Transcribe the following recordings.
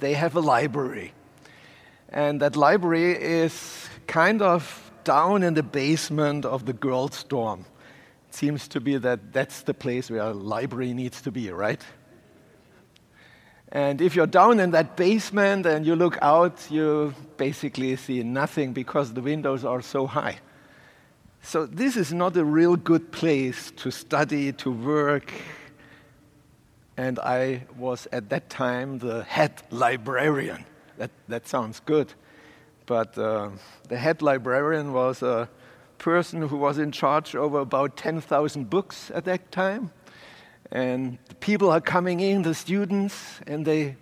they have a library. And that library is kind of down in the basement of the girls' dorm. It seems to be that that's the place where a library needs to be, right? And if you're down in that basement and you look out, you basically see nothing because the windows are so high. So, this is not a real good place to study, to work. And I was at that time the head librarian. That, that sounds good. But uh, the head librarian was a person who was in charge over about 10,000 books at that time. And people are coming in, the students, and they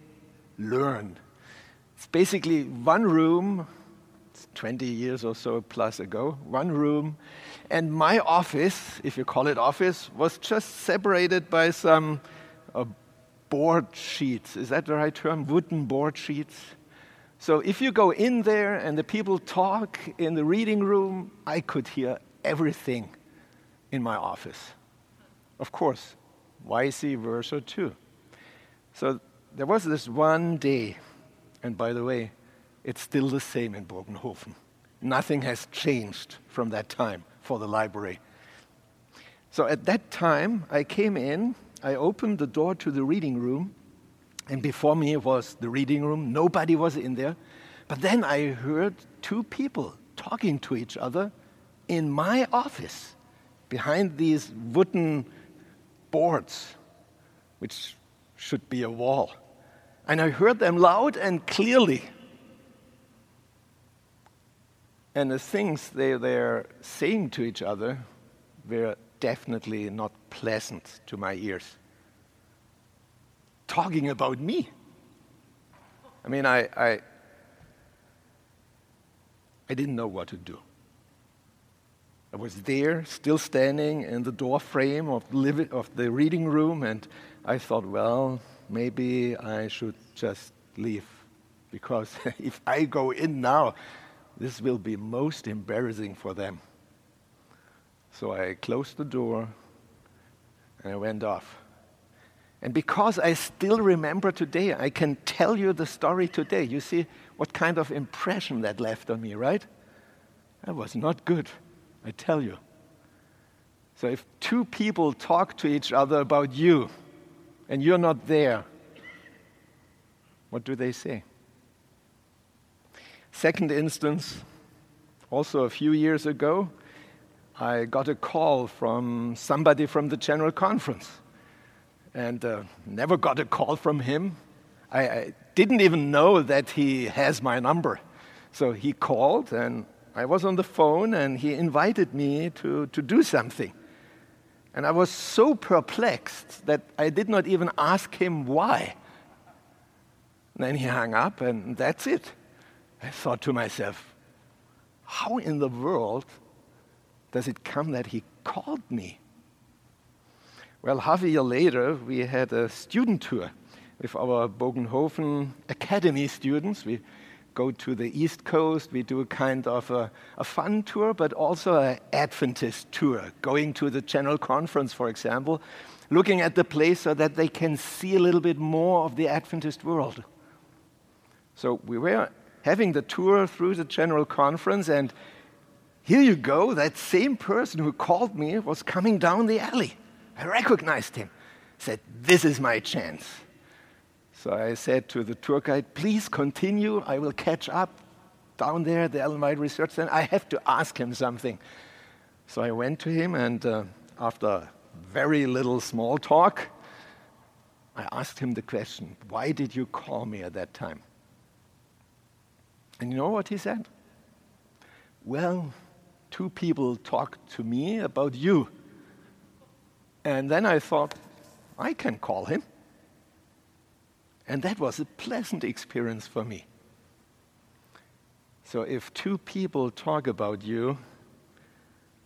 learn. It's basically one room, 20 years or so plus ago, one room. And my office, if you call it office, was just separated by some uh, board sheets. Is that the right term? Wooden board sheets. So if you go in there and the people talk in the reading room, I could hear everything in my office. Of course, vice versa too. So there was this one day, and by the way, it's still the same in Bogenhofen. Nothing has changed from that time for the library. So at that time, I came in, I opened the door to the reading room, and before me was the reading room. Nobody was in there. But then I heard two people talking to each other in my office behind these wooden boards, which should be a wall. And I heard them loud and clearly. And the things they, they're saying to each other were definitely not pleasant to my ears. Talking about me. I mean, I, I, I didn't know what to do. I was there, still standing in the door frame of the, of the reading room, and I thought, well, maybe I should just leave. Because if I go in now, this will be most embarrassing for them. So I closed the door and I went off. And because I still remember today, I can tell you the story today. You see what kind of impression that left on me, right? That was not good. I tell you. So if two people talk to each other about you and you're not there, what do they say? Second instance, also a few years ago, I got a call from somebody from the General Conference and uh, never got a call from him. I, I didn't even know that he has my number. So he called and I was on the phone and he invited me to, to do something. And I was so perplexed that I did not even ask him why. And then he hung up, and that's it. I thought to myself, how in the world does it come that he called me? Well, half a year later, we had a student tour with our Bogenhofen Academy students. We go to the East Coast. We do a kind of a, a fun tour, but also an Adventist tour, going to the General Conference, for example, looking at the place so that they can see a little bit more of the Adventist world. So we were having the tour through the General Conference, and here you go, that same person who called me was coming down the alley. I recognized him. Said, This is my chance. So I said to the tour guide, please continue. I will catch up down there at the White Research Center. I have to ask him something. So I went to him, and uh, after very little small talk, I asked him the question, Why did you call me at that time? And you know what he said? Well, two people talked to me about you. And then I thought, I can call him. And that was a pleasant experience for me. So, if two people talk about you,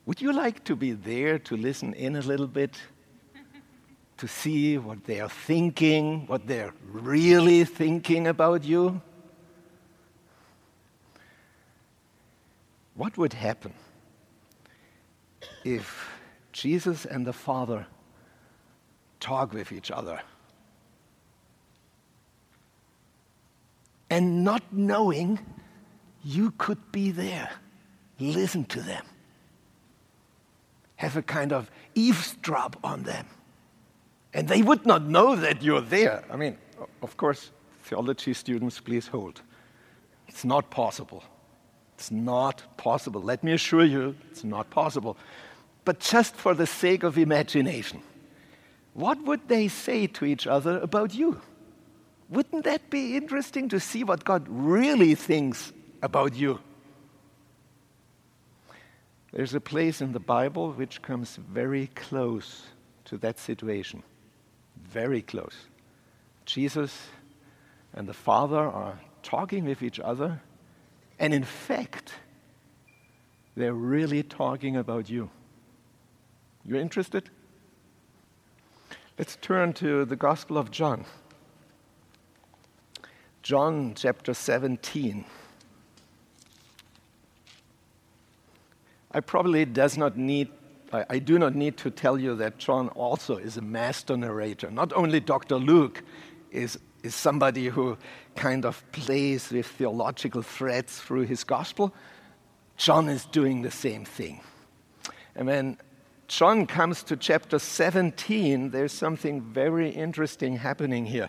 would you like to be there to listen in a little bit? to see what they are thinking, what they're really thinking about you? What would happen if Jesus and the Father talk with each other? and not knowing you could be there. Listen to them. Have a kind of eavesdrop on them. And they would not know that you're there. I mean, of course, theology students, please hold. It's not possible. It's not possible. Let me assure you, it's not possible. But just for the sake of imagination, what would they say to each other about you? Wouldn't that be interesting to see what God really thinks about you? There's a place in the Bible which comes very close to that situation. Very close. Jesus and the Father are talking with each other, and in fact, they're really talking about you. You interested? Let's turn to the Gospel of John. John chapter 17. I probably does not need I, I do not need to tell you that John also is a master narrator. Not only Dr. Luke is, is somebody who kind of plays with theological threads through his gospel, John is doing the same thing. And when John comes to chapter 17, there's something very interesting happening here.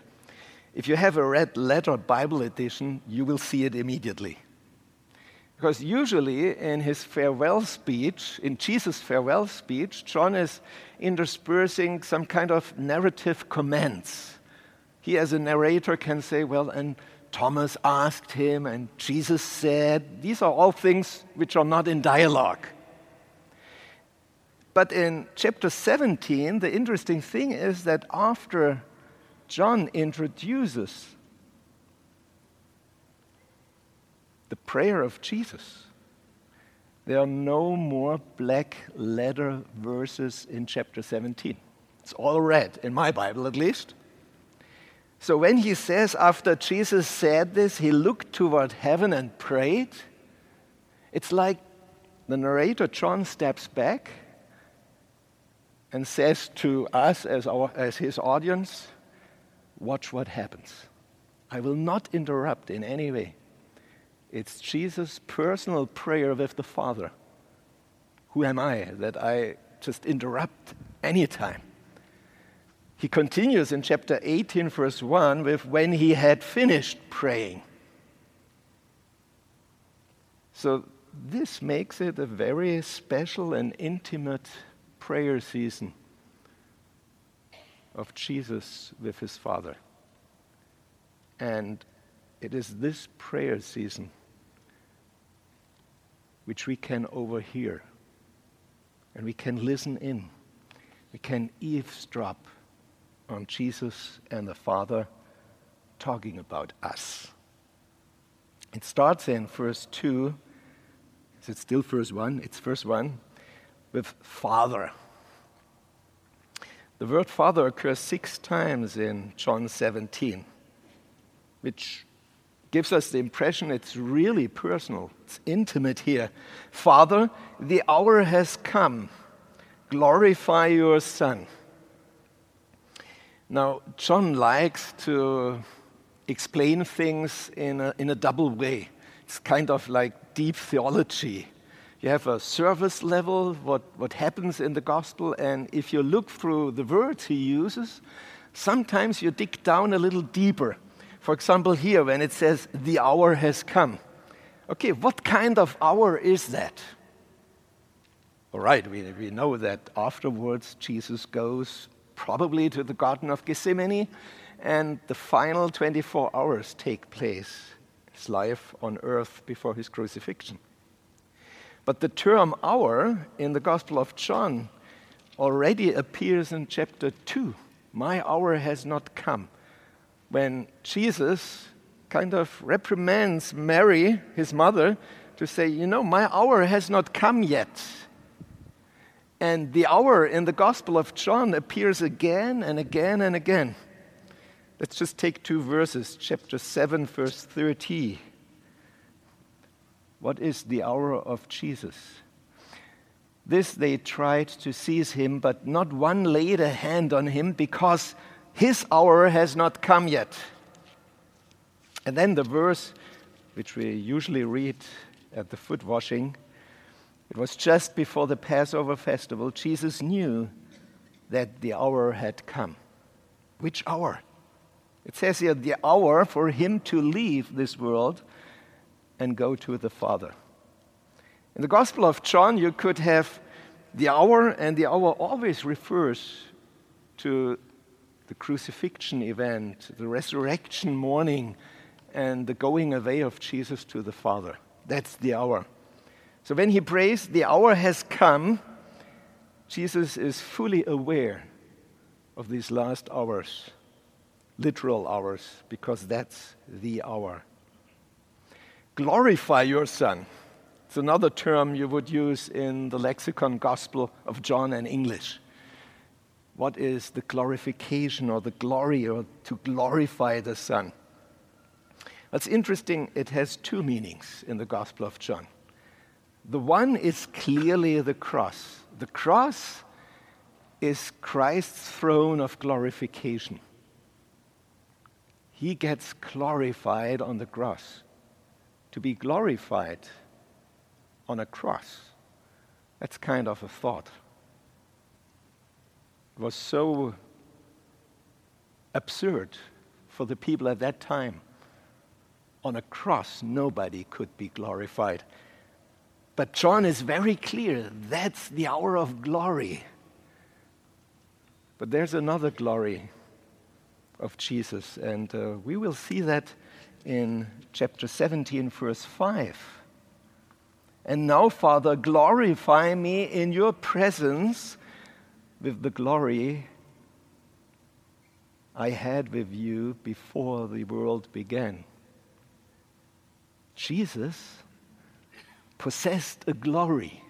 If you have a red letter Bible edition, you will see it immediately. Because usually in his farewell speech, in Jesus' farewell speech, John is interspersing some kind of narrative comments. He, as a narrator, can say, Well, and Thomas asked him, and Jesus said. These are all things which are not in dialogue. But in chapter 17, the interesting thing is that after John introduces the prayer of Jesus. There are no more black letter verses in chapter 17. It's all red, in my Bible at least. So when he says, after Jesus said this, he looked toward heaven and prayed, it's like the narrator, John, steps back and says to us as, our, as his audience, Watch what happens. I will not interrupt in any way. It's Jesus' personal prayer with the Father. Who am I that I just interrupt anytime? He continues in chapter 18, verse 1, with when he had finished praying. So, this makes it a very special and intimate prayer season of Jesus with his Father. And it is this prayer season which we can overhear and we can listen in. We can eavesdrop on Jesus and the Father talking about us. It starts in verse 2. Is it still verse 1? It's verse 1 with Father. The word Father occurs six times in John 17, which gives us the impression it's really personal, it's intimate here. Father, the hour has come. Glorify your Son. Now, John likes to explain things in a, in a double way. It's kind of like deep theology. You have a service level, what, what happens in the gospel, and if you look through the words he uses, sometimes you dig down a little deeper for example, here when it says, the hour has come. Okay, what kind of hour is that? All right, we, we know that afterwards Jesus goes probably to the Garden of Gethsemane, and the final 24 hours take place, his life on earth before his crucifixion. But the term hour in the Gospel of John already appears in chapter 2. My hour has not come when Jesus kind of reprimands Mary, his mother, to say, You know, my hour has not come yet. And the hour in the Gospel of John appears again and again and again. Let's just take two verses, chapter 7, verse 30. What is the hour of Jesus? This they tried to seize him, but not one laid a hand on him because his hour has not come yet. And then the verse which we usually read at the foot washing, it was just before the Passover festival. Jesus knew that the hour had come. Which hour? It says here, the hour for him to leave this world and go to the Father. In the Gospel of John, you could have the hour, and the hour always refers to the crucifixion event, the resurrection morning, and the going away of Jesus to the Father. That's the hour. So when he prays, the hour has come, Jesus is fully aware of these last hours, literal hours, because that's the hour. Glorify your Son. It's another term you would use in the lexicon Gospel of John and English. What is the glorification or the glory or to glorify the Son? That's interesting. It has two meanings in the Gospel of John. The one is clearly the cross. The cross is Christ's throne of glorification. He gets glorified on the cross. To be glorified on a cross, that's kind of a thought. It was so absurd for the people at that time. On a cross, nobody could be glorified. But John is very clear that's the hour of glory. But there's another glory of Jesus, and uh, we will see that in chapter 17, verse 5. And now, Father, glorify me in your presence with the glory I had with you before the world began. Jesus possessed a glory,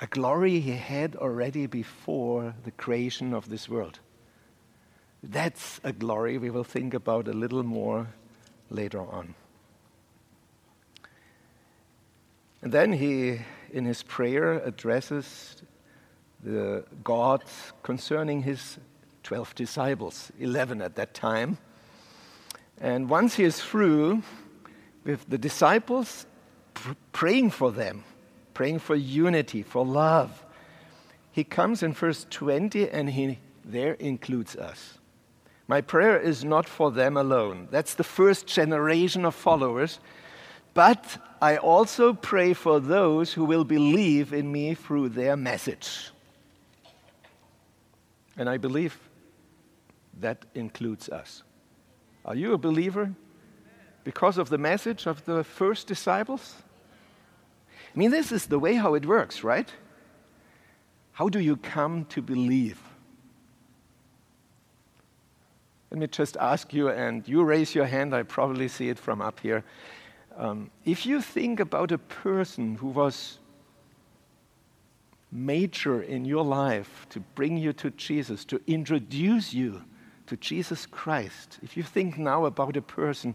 a glory he had already before the creation of this world. That's a glory we will think about a little more later on. And then he, in his prayer, addresses the God concerning his 12 disciples, 11 at that time. And once he is through with the disciples, pr- praying for them, praying for unity, for love, he comes in verse 20 and he there includes us. My prayer is not for them alone. That's the first generation of followers. But I also pray for those who will believe in me through their message. And I believe that includes us. Are you a believer because of the message of the first disciples? I mean, this is the way how it works, right? How do you come to believe? Let me just ask you, and you raise your hand, I probably see it from up here. Um, if you think about a person who was major in your life to bring you to Jesus, to introduce you to Jesus Christ, if you think now about a person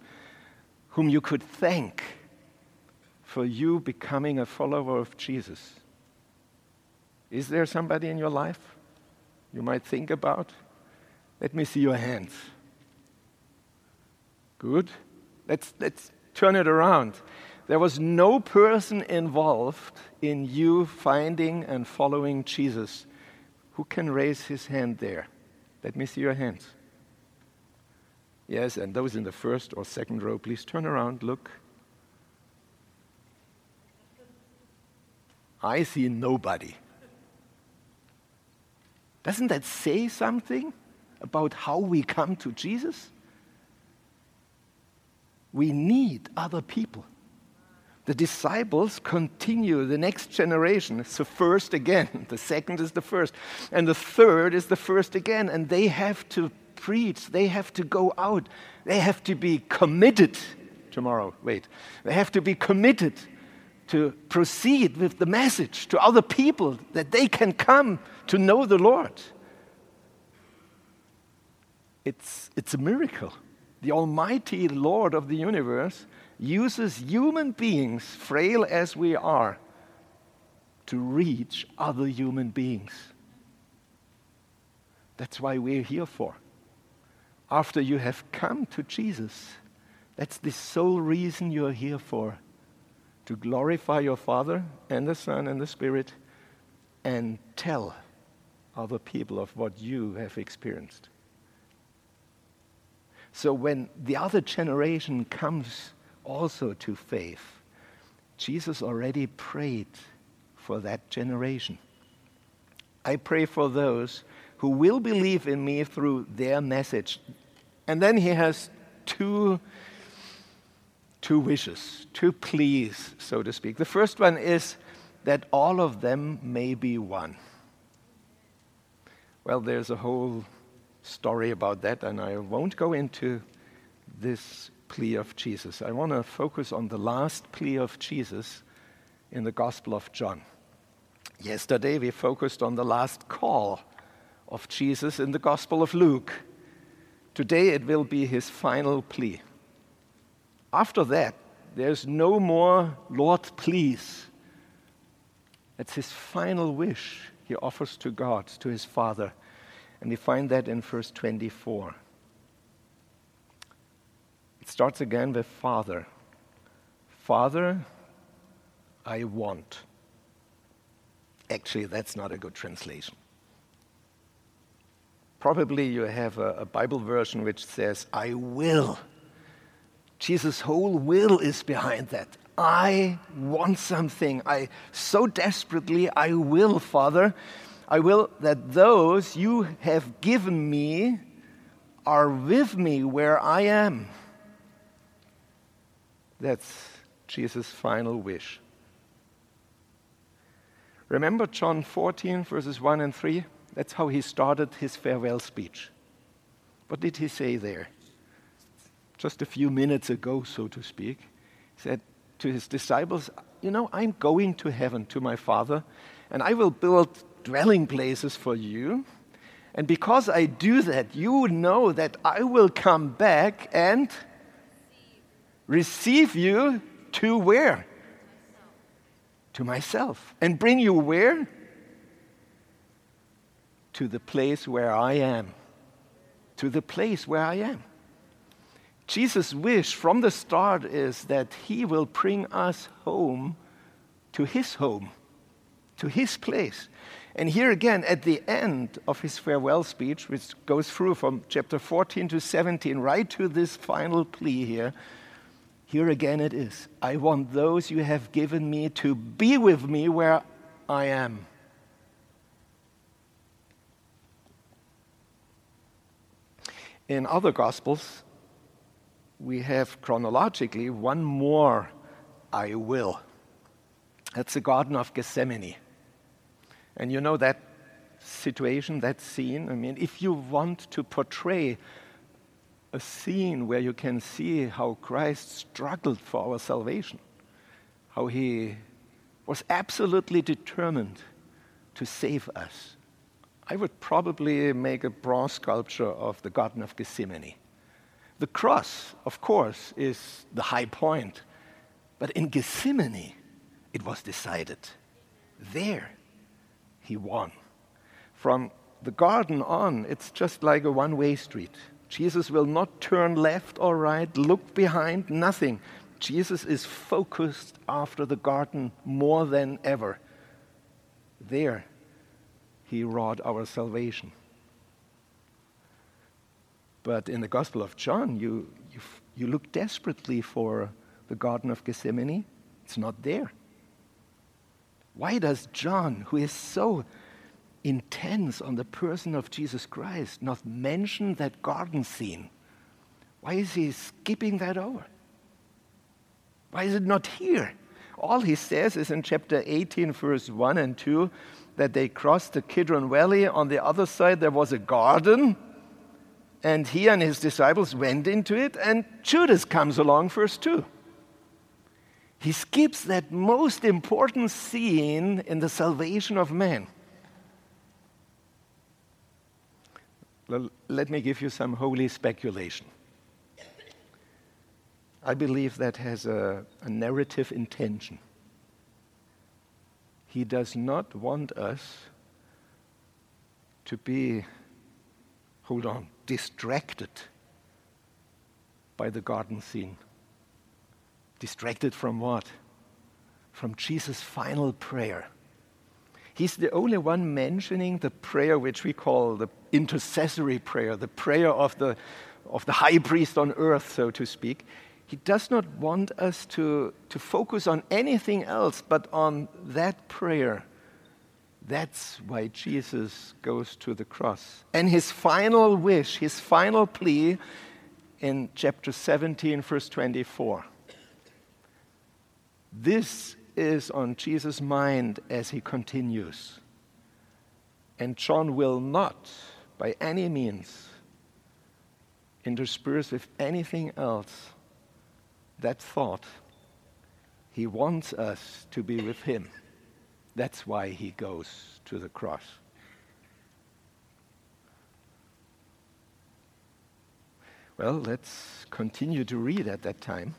whom you could thank for you becoming a follower of Jesus, is there somebody in your life you might think about? Let me see your hands. Good. Let's, let's turn it around. There was no person involved in you finding and following Jesus. Who can raise his hand there? Let me see your hands. Yes, and those in the first or second row, please turn around, look. I see nobody. Doesn't that say something about how we come to Jesus? We need other people the disciples continue the next generation. It's the first again, the second is the first, and the third is the first again. And they have to preach, they have to go out, they have to be committed. Tomorrow, wait, they have to be committed to proceed with the message to other people that they can come to know the Lord. It's, it's a miracle. The Almighty Lord of the universe uses human beings, frail as we are, to reach other human beings. That's why we're here for. After you have come to Jesus, That's the sole reason you're here for to glorify your Father and the Son and the Spirit and tell other people of what you have experienced. So when the other generation comes also to faith, Jesus already prayed for that generation. I pray for those who will believe in me through their message. And then he has two, two wishes, two pleas, so to speak. The first one is that all of them may be one. Well, there's a whole story about that, and I won't go into this plea of Jesus. I want to focus on the last plea of Jesus in the Gospel of John. Yesterday, we focused on the last call of Jesus in the Gospel of Luke. Today, it will be his final plea. After that, there's no more, Lord, please. It's his final wish he offers to God, to his Father. And we find that in verse 24. It starts again with Father. Father, I want. Actually, that's not a good translation. Probably you have a, a, Bible version which says, I will. Jesus' whole will is behind that. I want something. I so desperately, I will, Father. I will that those you have given me are with me where I am. That's Jesus' final wish. Remember John 14, verses 1 and 3? That's how he started his farewell speech. What did he say there? Just a few minutes ago, so to speak. He said to his disciples, You know, I'm going to heaven to my Father, and I will build dwelling places for you. And because I do that, you know that I will come back and receive you to where? To myself. And bring you where? To the place where I am. To the place where I am. Jesus' wish from the start is that he will bring us home to his home, to his place. And here again, at the end of his farewell speech, which goes through from chapter 14 to 17, right to this final plea here, here again it is I want those you have given me to be with me where I am. In other Gospels, we have chronologically one more I will. That's the Garden of Gethsemane. And you know that situation, that scene? I mean, if you want to portray a scene where you can see how Christ struggled for our salvation, how he was absolutely determined to save us, I would probably make a bronze sculpture of the Garden of Gethsemane. The cross, of course, is the high point, but in Gethsemane, it was decided. There, he won. From the garden on, it's just like a one way street. Jesus will not turn left or right, look behind, nothing. Jesus is focused after the garden more than ever. There, he wrought our salvation. But in the Gospel of John, you, you, you look desperately for the Garden of Gethsemane. It's not there. Why does John, who is so intense on the person of Jesus Christ, not mention that garden scene? Why is he skipping that over? Why is it not here? All he says is in chapter 18, verse 1 and 2 that they crossed the Kidron Valley. On the other side, there was a garden, and he and his disciples went into it, and Judas comes along, first, too. He skips that most important scene in the salvation of man. Let me give you some holy speculation. I believe that has a, a narrative intention. He does not want us to be, hold on, distracted by the garden scene. Distracted from what? From Jesus' final prayer. He's the only one mentioning the prayer which we call the intercessory prayer, the prayer of the, of the high priest on earth, so to speak. He does not want us to, to focus on anything else but on that prayer. That's why Jesus goes to the cross. And his final wish, his final plea in chapter 17, verse 24. This is on Jesus' mind as he continues. And John will not, by any means, intersperse with anything else that thought. He wants us to be with him. That's why he goes to the cross. Well, let's continue to read at that time.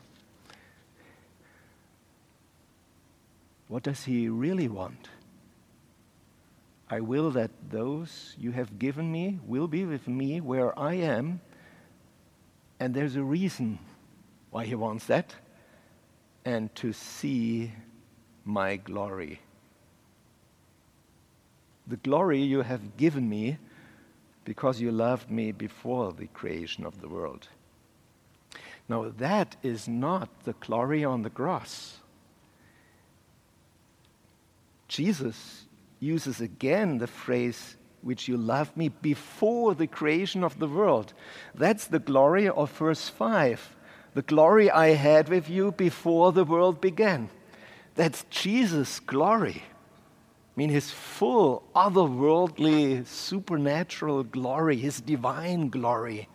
What does he really want? I will that those you have given me will be with me where I am. And there's a reason why he wants that. And to see my glory. The glory you have given me because you loved me before the creation of the world. Now, that is not the glory on the cross. Jesus uses again the phrase, which you loved me before the creation of the world. That's the glory of verse 5. The glory I had with you before the world began. That's Jesus' glory. I mean, his full, otherworldly, supernatural glory, his divine glory.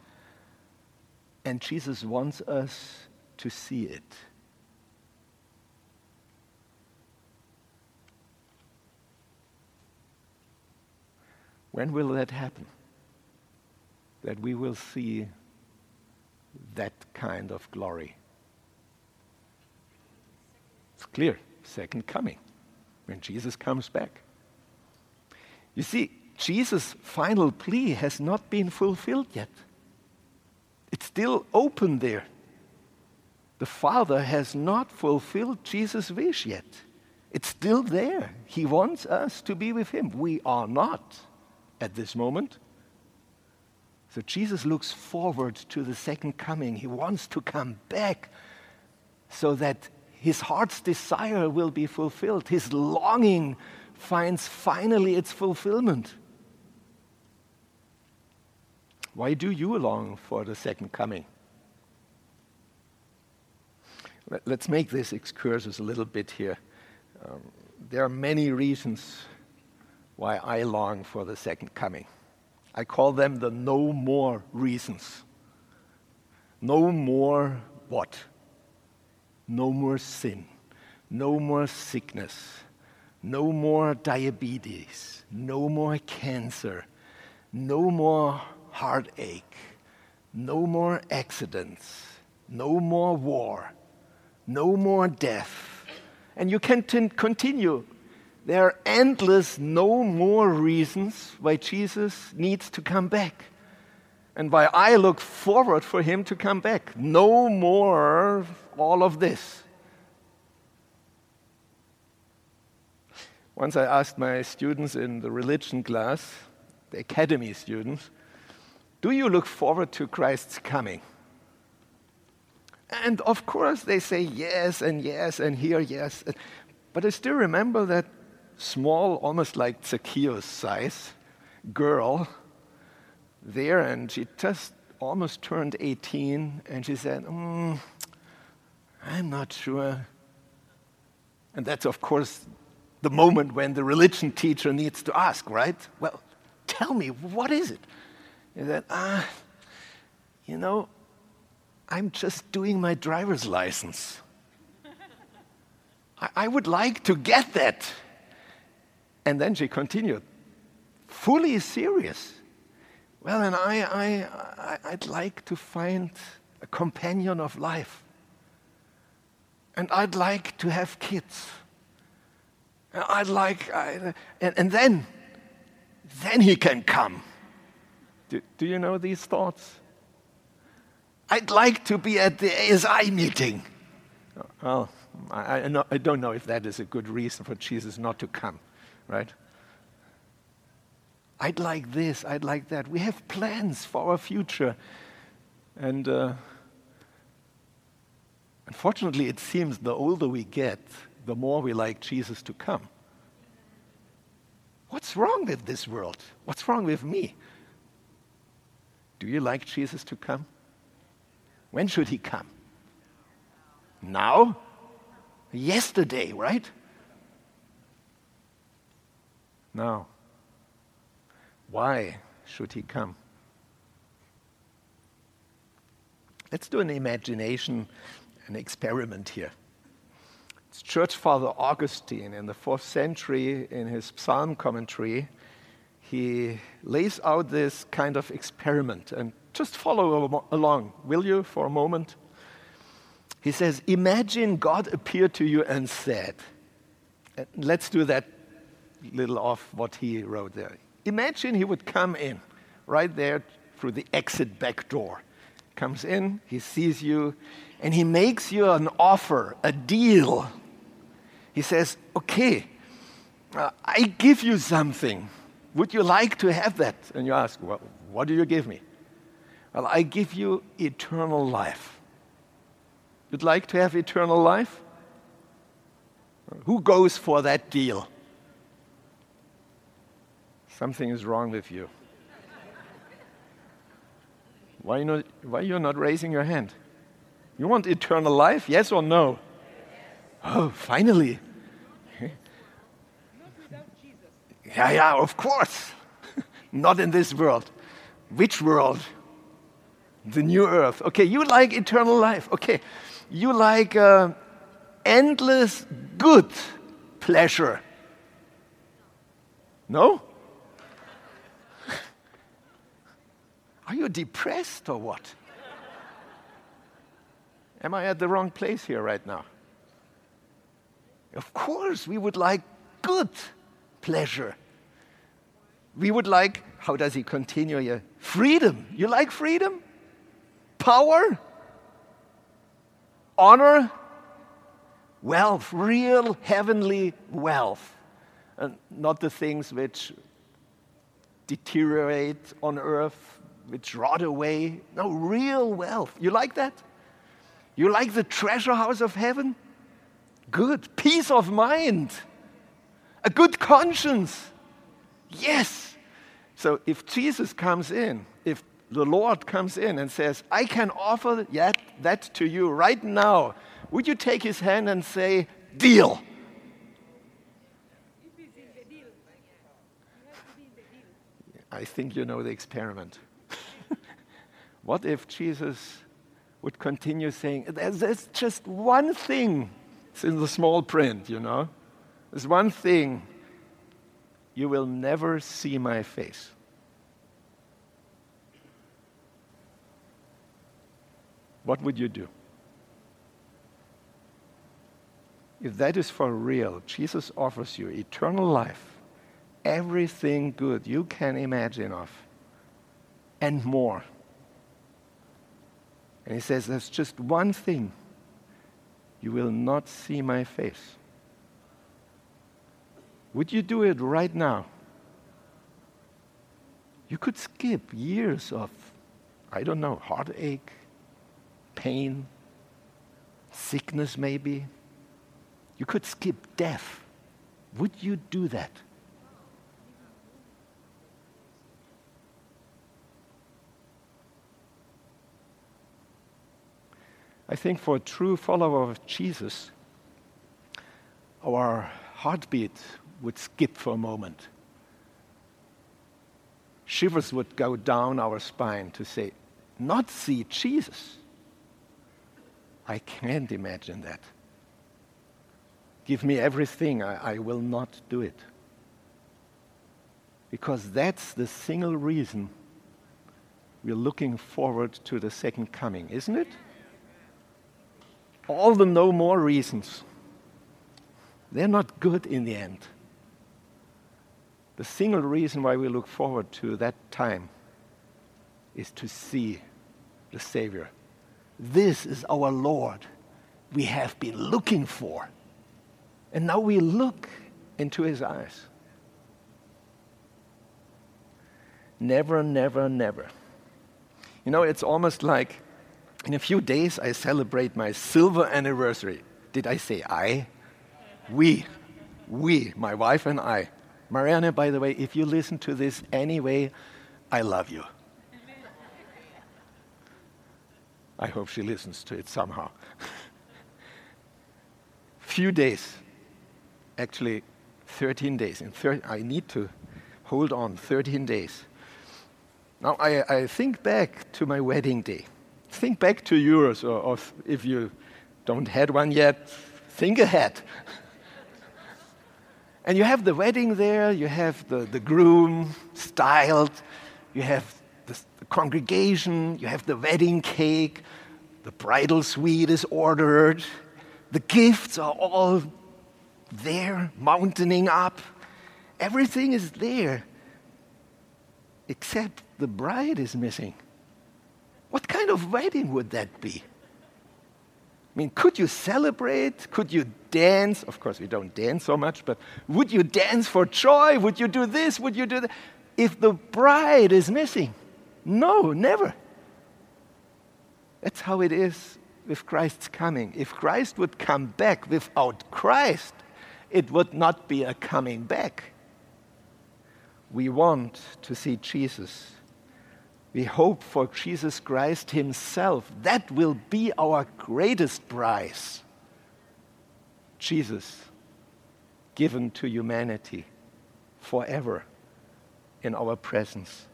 And Jesus wants us to see it. When will that happen? That we will see that kind of glory. It's clear, second coming, when Jesus comes back. You see, Jesus' final plea has not been fulfilled yet. It's still open there. The Father has not fulfilled Jesus' wish yet. It's still there. He wants us to be with Him. We are not at this moment. So Jesus looks forward to the second coming. He wants to come back so that his heart's desire will be fulfilled. His longing finds finally its fulfillment. Why do you long for the second coming? Let's make this excursus a little bit here. Um, there are many reasons why I long for the second coming. I call them the no more reasons. No more what? No more sin. No more sickness. No more diabetes. No more cancer. No more heartache. No more accidents. No more war. No more death. And you can continue there are endless, no more reasons why Jesus needs to come back and why I look forward for him to come back. No more all of this. Once I asked my students in the religion class, the academy students, do you look forward to Christ's coming? And of course, they say yes and yes and here yes. But I still remember that small, almost like Zacchaeus size girl there, and she just almost turned 18, and she said, mm, I'm not sure. And that's, of course, the moment when the religion teacher needs to ask, right? Well, tell me, what is it? And said, ah, you know, I'm just doing my driver's license. I, I would like to get that. And then she continued, fully serious. Well, and I, I, I, would like to find a companion of life. And I'd like to have kids. I'd like, I, and, and then, then he can come. Do, do you know these thoughts? I'd like to be at the ASI meeting. Oh, well, I, I, I don't know if that is a good reason for Jesus not to come, right? I'd like this, I'd like that. We have plans for our future. And uh, unfortunately, it seems the older we get, the more we like Jesus to come. What's wrong with this world? What's wrong with me? Do you like Jesus to come? When should he come? Now? Yesterday, right? Now. Why should he come? Let's do an imagination, an experiment here. It's Church Father Augustine in the fourth century in his psalm commentary. He lays out this kind of experiment and just follow along, will you, for a moment? He says, Imagine God appeared to you and said, let's do that little off what he wrote there. Imagine he would come in right there through the exit back door. Comes in, he sees you, and he makes you an offer, a deal. He says, Okay, uh, I give you something. Would you like to have that? And you ask, Well, what do you give me? Well, I give you eternal life. You'd like to have eternal life? Who goes for that deal? Something is wrong with you. Why, you not, why you're not raising your hand? You want eternal life? Yes or no? Oh, finally. yeah, yeah, of course. not in this world. Which world? The new earth. Okay, you like eternal life. Okay, you like uh, endless good pleasure. No? Are you depressed or what? Am I at the wrong place here right now? Of course, we would like good pleasure. We would like, how does he continue here? Freedom. You like freedom? Power? honor, wealth, real heavenly wealth, and not the things which deteriorate on earth, which rot away. No, real wealth. You like that? You like the treasure house of heaven? Good. Peace of mind. A good conscience. Yes. So if Jesus comes in, if the Lord comes in and says, I can offer that, that to you right now, would you take his hand and say, Deal? I think you know the experiment. What if Jesus would continue saying, there's, just one thing, it's in the small print, you know? There's one thing, you will never see my face. what would you do? If that is for real, Jesus offers you eternal life, everything good you can imagine of, and more. And he says, There's just one thing you will not see my face. Would you do it right now? You could skip years of, I don't know, heartache, pain, sickness maybe. You could skip death. Would you do that? I think for a true follower of Jesus, our heartbeat would skip for a moment. Shivers would go down our spine to say, not see Jesus. I can't imagine that. Give me everything, I, I will not do it. Because that's the single reason we're looking forward to the second coming, isn't it? All the no more reasons, they're not good in the end. The single reason why we look forward to that time is to see the Savior this is our Lord. we have been looking for. And now we look into his eyes. Never, never, never. You know, it's almost like in a few days I celebrate my silver anniversary. Did I say I? We. We, my wife and I. Marianne, by the way, if you listen to this anyway, I love you. I hope she listens to it somehow. Few days, actually 13 days. In thir- I need to hold on 13 days. Now, I, I think back to my wedding day. Think back to yours, or, or if you don't had one yet, think ahead. and you have the wedding there, you have the, the groom styled, you have the, the congregation, you have the wedding cake, the bridal suite is ordered, the gifts are all there, mountaining up. Everything is there, except the bride is missing. What kind of wedding would that be? I mean, could you celebrate? Could you dance? Of course, we don't dance so much, but would you dance for joy? Would you do this? Would you do that? If the bride is missing, no, never. That's how it is with Christ's coming. If Christ would come back without Christ, it would not be a coming back. We want to see Jesus. We hope for Jesus Christ Himself. That will be our greatest prize. Jesus given to humanity forever in our presence.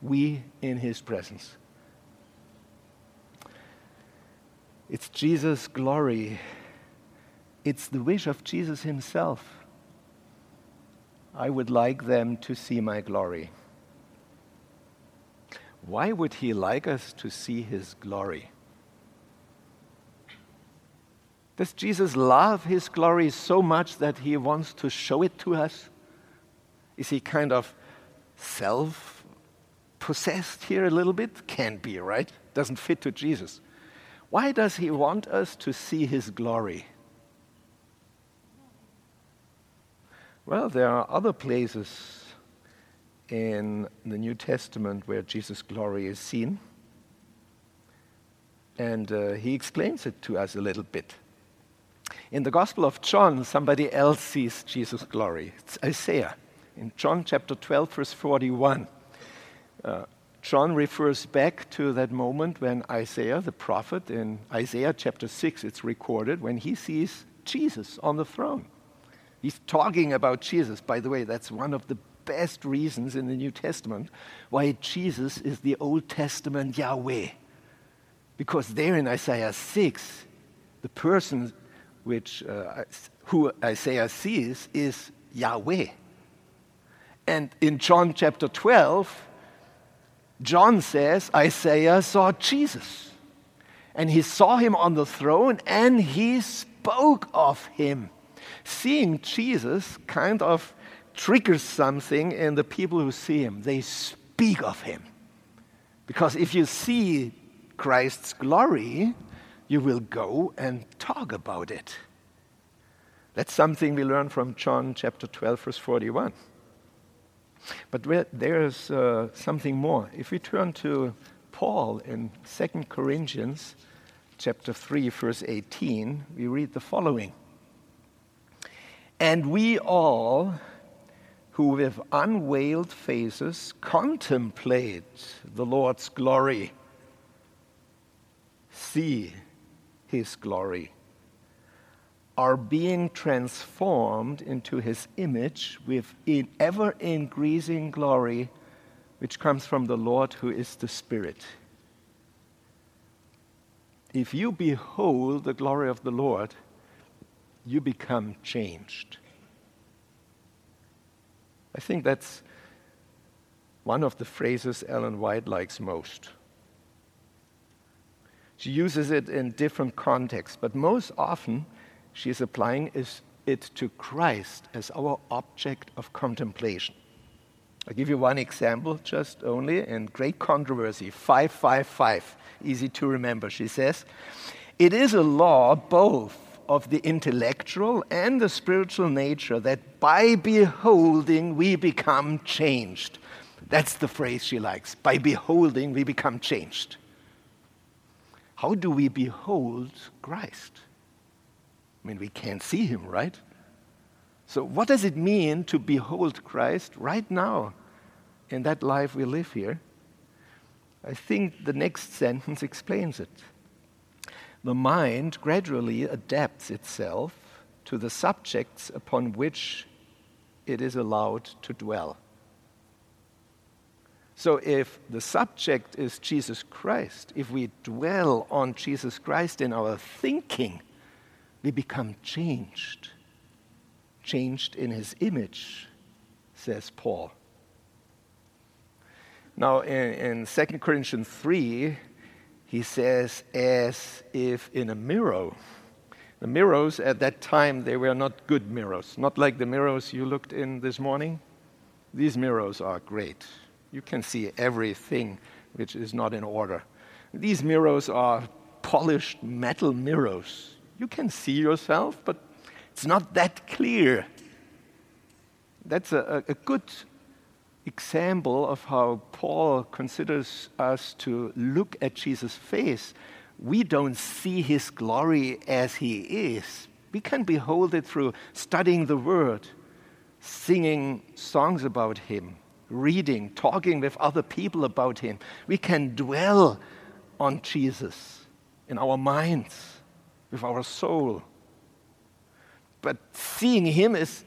We in His presence. It's Jesus' glory. It's the wish of Jesus himself. I would like them to see my glory. Why would he like us to see his glory? Does Jesus love his glory so much that he wants to show it to us? Is he kind of self possessed here a little bit? Can't be, right? Doesn't fit to Jesus. Why does he want us to see his glory? Well, there are other places in the New Testament where Jesus' glory is seen. And uh, he explains it to us a little bit. In the Gospel of John, somebody else sees Jesus' glory. It's Isaiah. In John chapter 12, verse 41, uh, John refers back to that moment when Isaiah, the prophet, in Isaiah chapter 6, it's recorded, when he sees Jesus on the throne. He's talking about Jesus. By the way, that's one of the best reasons in the New Testament why Jesus is the Old Testament Yahweh. Because there in Isaiah 6, the person which, uh, who Isaiah sees is Yahweh. And in John chapter 12, John says Isaiah saw Jesus. And he saw him on the throne and he spoke of him. Seeing Jesus kind of triggers something in the people who see him. They speak of him. Because if you see Christ's glory, you will go and talk about it. That's something we learn from John chapter 12, verse 41. But there's uh, something more. If we turn to Paul in 2 Corinthians chapter 3 verse 18, we read the following. And we all who with unveiled faces contemplate the Lord's glory see his glory are being transformed into his image with ever increasing glory, which comes from the Lord who is the Spirit. If you behold the glory of the Lord, you become changed. I think that's one of the phrases Ellen White likes most. She uses it in different contexts, but most often she is applying it to Christ as our object of contemplation. I'll give you one example, just only in Great Controversy 555, easy to remember. She says, It is a law both of the intellectual and the spiritual nature that by beholding we become changed. That's the phrase she likes. By beholding we become changed. How do we behold Christ? I mean, we can't see him, right? So, what does it mean to behold Christ right now in that life we live here? I think the next sentence explains it. The mind gradually adapts itself to the subjects upon which it is allowed to dwell. So, if the subject is Jesus Christ, if we dwell on Jesus Christ in our thinking, we become changed changed in his image, says Paul. Now, in, in 2 Corinthians 3, he says, as if in a mirror. The mirrors at that time, they were not good mirrors, not like the mirrors you looked in this morning. These mirrors are great. You can see everything which is not in order. These mirrors are polished metal mirrors. You can see yourself, but it's not that clear. That's a, a good example of how Paul considers us to look at Jesus' face. We don't see his glory as he is. We can behold it through studying the Word, singing songs about him, reading, talking with other people about him. We can dwell on Jesus in our minds, with our soul. But seeing him is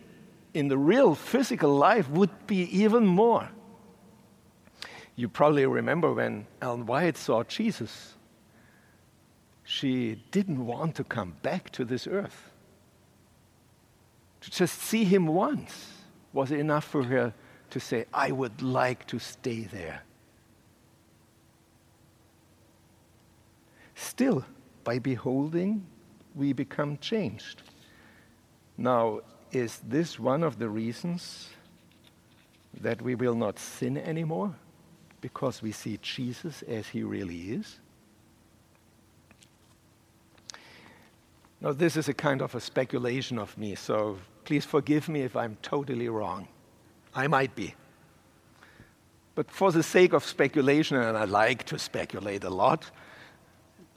in the real physical life would be even more. You probably remember when Ellen White saw Jesus. She didn't want to come back to this earth. To just see him once was enough for her to say, I would like to stay there. Still, by beholding, we become changed. Now, is this one of the reasons that we will not sin anymore? Because we see Jesus as he really is? Now, this is a kind of a speculation of me, so please forgive me if I'm totally wrong. I might be. But for the sake of speculation, and I like to speculate a lot,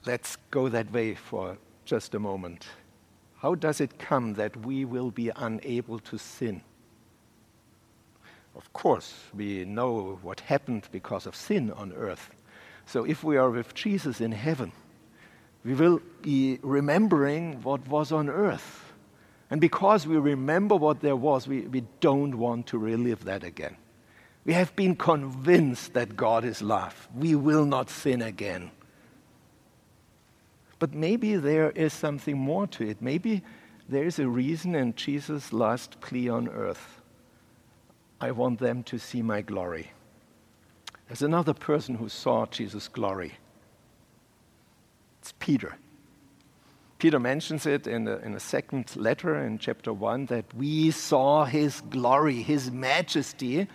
let's go that way for just a moment. How does it come that we will be unable to sin? Of course, we know what happened because of sin on earth. So if we are with Jesus in heaven, we will be remembering what was on earth. And because we remember what there was, we, we don't want to relive that again. We have been convinced that God is love. We will not sin again. But maybe there is something more to it. Maybe there is a reason in Jesus' last plea on earth. I want them to see my glory. There's another person who saw Jesus' glory. It's Peter. Peter mentions it in the, in the second letter in chapter 1 that we saw his glory, his majesty,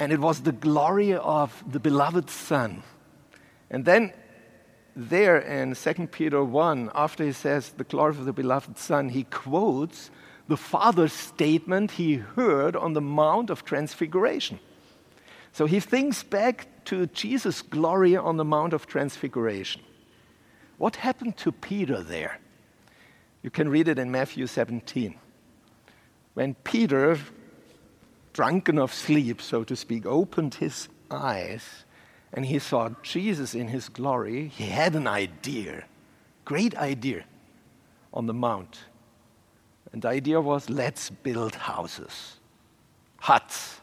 and it was the glory of the beloved Son. And then there in 2 Peter 1, after he says the glory of the beloved Son, he quotes the Father's statement he heard on the Mount of Transfiguration. So he thinks back to Jesus' glory on the Mount of Transfiguration. What happened to Peter there? You can read it in Matthew 17. When Peter, drunken of sleep, so to speak, opened his eyes, and he saw Jesus in his glory, he had an idea, great idea, on the mount. And the idea was let's build houses, huts.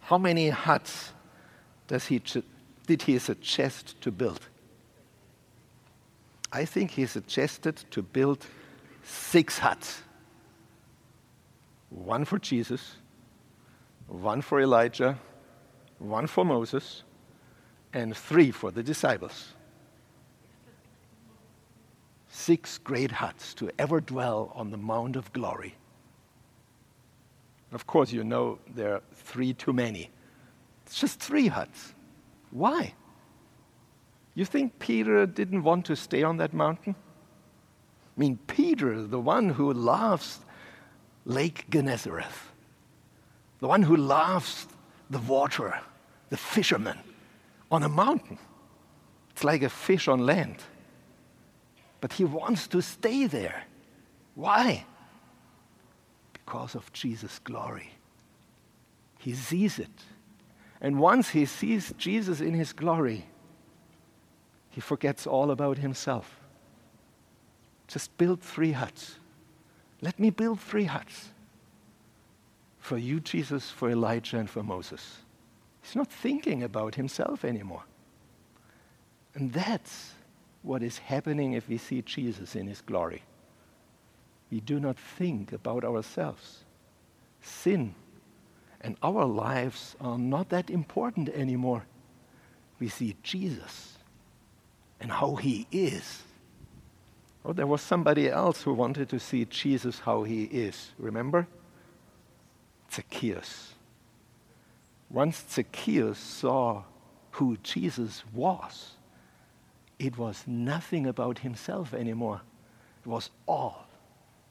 How many huts does he did he suggest to build? I think he suggested to build six huts one for Jesus, one for Elijah, one for Moses, and three for the disciples. Six great huts to ever dwell on the Mount of Glory. Of course, you know there are three too many. It's just three huts. Why? You think Peter didn't want to stay on that mountain? I mean, Peter, the one who loves Lake Gennesareth, the one who loves the water, the fisherman, on a mountain. It's like a fish on land. But he wants to stay there. Why? Because of Jesus' glory. He sees it. And once he sees Jesus in his glory, he forgets all about himself. Just build three huts. Let me build three huts for you, Jesus, for Elijah, and for Moses. He's not thinking about himself anymore. And that's what is happening if we see Jesus in his glory. We do not think about ourselves. Sin and our lives are not that important anymore. We see Jesus and how he is. Oh, there was somebody else who wanted to see Jesus how he is. Remember? Zacchaeus. Once Zacchaeus saw who Jesus was, it was nothing about himself anymore. It was all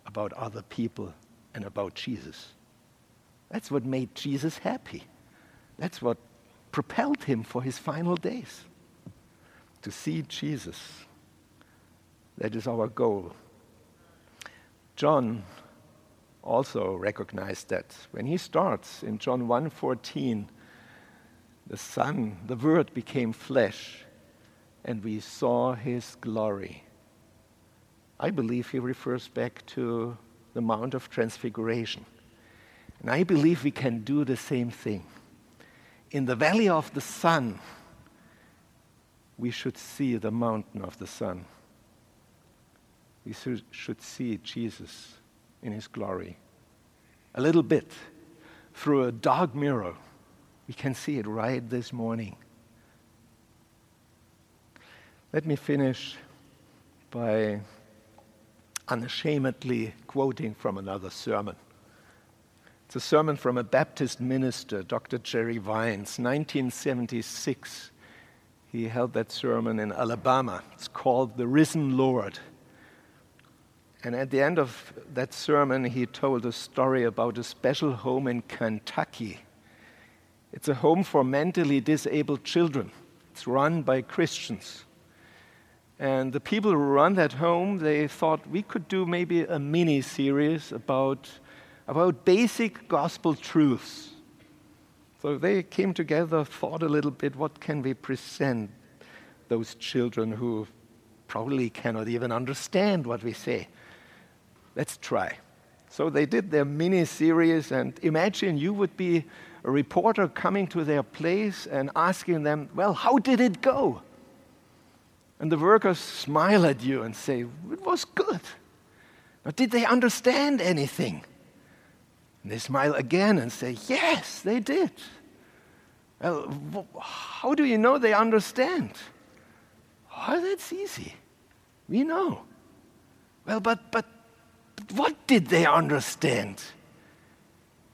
about other people and about Jesus. That's what made Jesus happy. That's what propelled him for his final days. To see Jesus. That is our goal. John also recognized that when he starts in John 1:14 the son the word became flesh and we saw his glory. I believe he refers back to the mount of transfiguration. And i believe we can do the same thing. In the valley of the sun we should see the mountain of the sun. We should see jesus in his glory. A little bit through a dark mirror. We can see it right this morning. Let me finish by unashamedly quoting from another sermon. It's a sermon from a Baptist minister, Dr. Jerry Vines, 1976. He held that sermon in Alabama. It's called The Risen Lord. And at the end of that sermon, he told a story about a special home in Kentucky. It's a home for mentally disabled children. It's run by Christians. And the people who run that home, they thought we could do maybe a mini series about, about basic gospel truths. So they came together, thought a little bit what can we present those children who probably cannot even understand what we say. Let's try. So they did their mini series, and imagine you would be a reporter coming to their place and asking them, Well, how did it go? And the workers smile at you and say, It was good. Now, did they understand anything? And they smile again and say, Yes, they did. Well, how do you know they understand? Oh, that's easy. We know. Well, but, but what did they understand?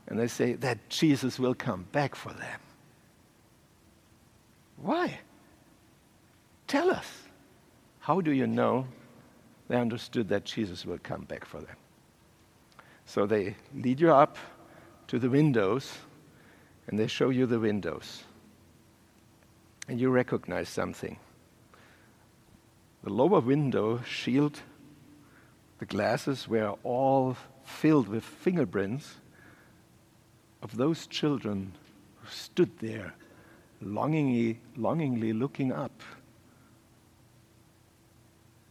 And they say that Jesus will come back for them. Why? Tell us. How do you know they understood that Jesus will come back for them? So they lead you up to the windows and they show you the windows. And you recognize something. The lower window shield the glasses were all filled with fingerprints of those children who stood there longingly, longingly looking up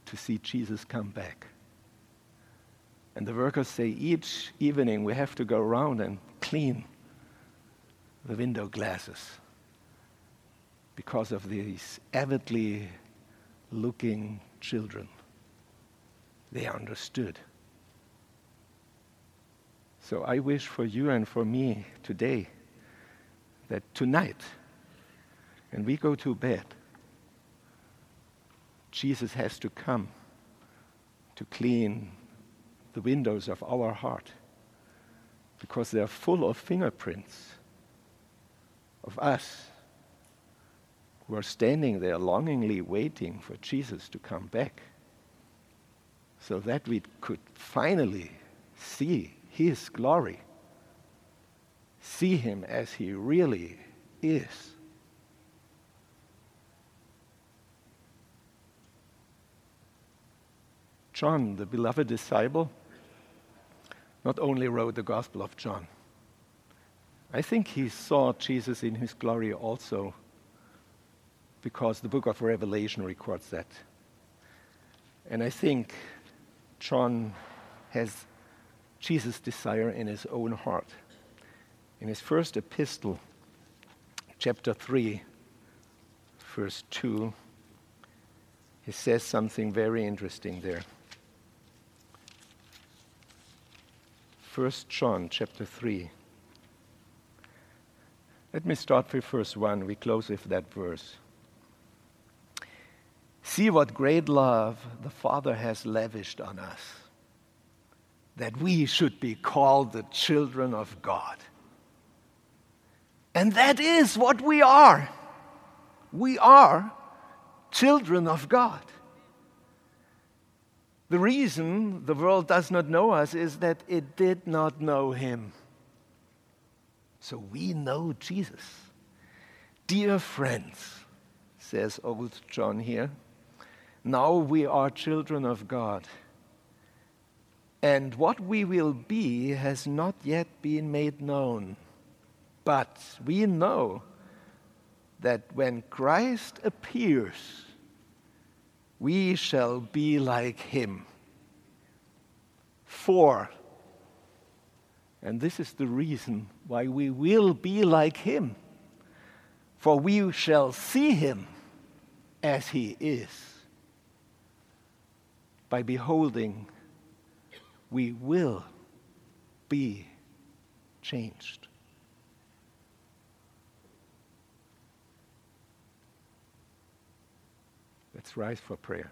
to see Jesus come back. And the workers say each evening we have to go around and clean the window glasses because of these avidly looking children they understood. So I wish for you and for me today that tonight, when we go to bed, Jesus has to come to clean the windows of our heart because they're full of fingerprints of us who are standing there longingly waiting for Jesus to come back so that we could finally see his glory, see him as he really is. John, the beloved disciple, not only wrote the Gospel of John, I think he saw Jesus in his glory also because the book of Revelation records that. And I think John has Jesus' desire in his own heart. In his first epistle, chapter 3, verse 2, he says something very interesting there. 1 John chapter 3. Let me start with verse 1. We close with that verse. See what great love the Father has lavished on us, that we should be called the children of God. And that is what we are. We are children of God. The reason the world does not know us is that it did not know Him. So we know Jesus. Dear friends, says old John here, now we are children of God. And what we will be has not yet been made known. But we know that when Christ appears, we shall be like him. For, and this is the reason why we will be like him, for we shall see him as he is. By beholding, we will be changed. Let's rise for prayer.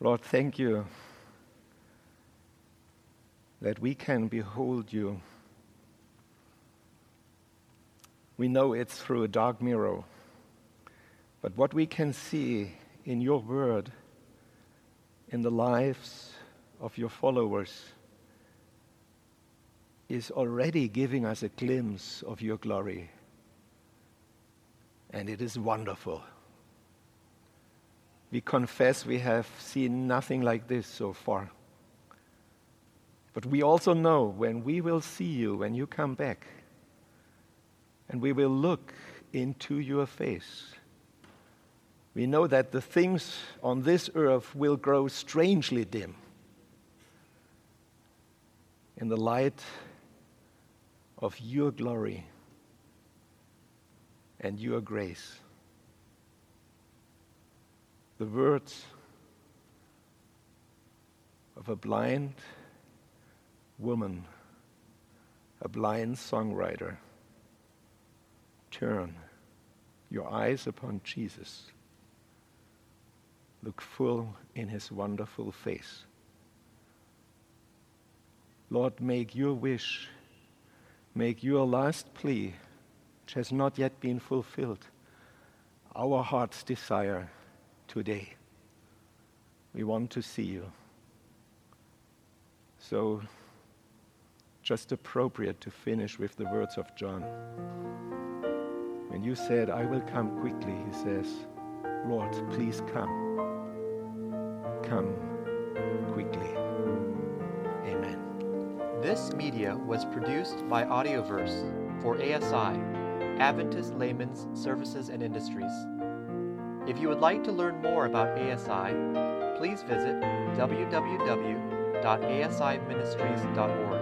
Lord, thank you that we can behold you. We know it's through a dark mirror, but what we can see in your word, in the lives of your followers, is already giving us a glimpse of your glory. And it is wonderful. We confess we have seen nothing like this so far. But we also know when we will see you, when you come back, and we will look into your face, we know that the things on this earth will grow strangely dim in the light of your glory and your grace. The words of a blind woman, a blind songwriter. Turn your eyes upon Jesus. Look full in his wonderful face. Lord, make your wish, make your last plea, which has not yet been fulfilled, our heart's desire today. We want to see you. So, just appropriate to finish with the words of John. When you said, I will come quickly, he says, Lord, please come. Come quickly. Amen. This media was produced by Audioverse for ASI, Adventist Layman's Services and Industries. If you would like to learn more about ASI, please visit www.asiministries.org.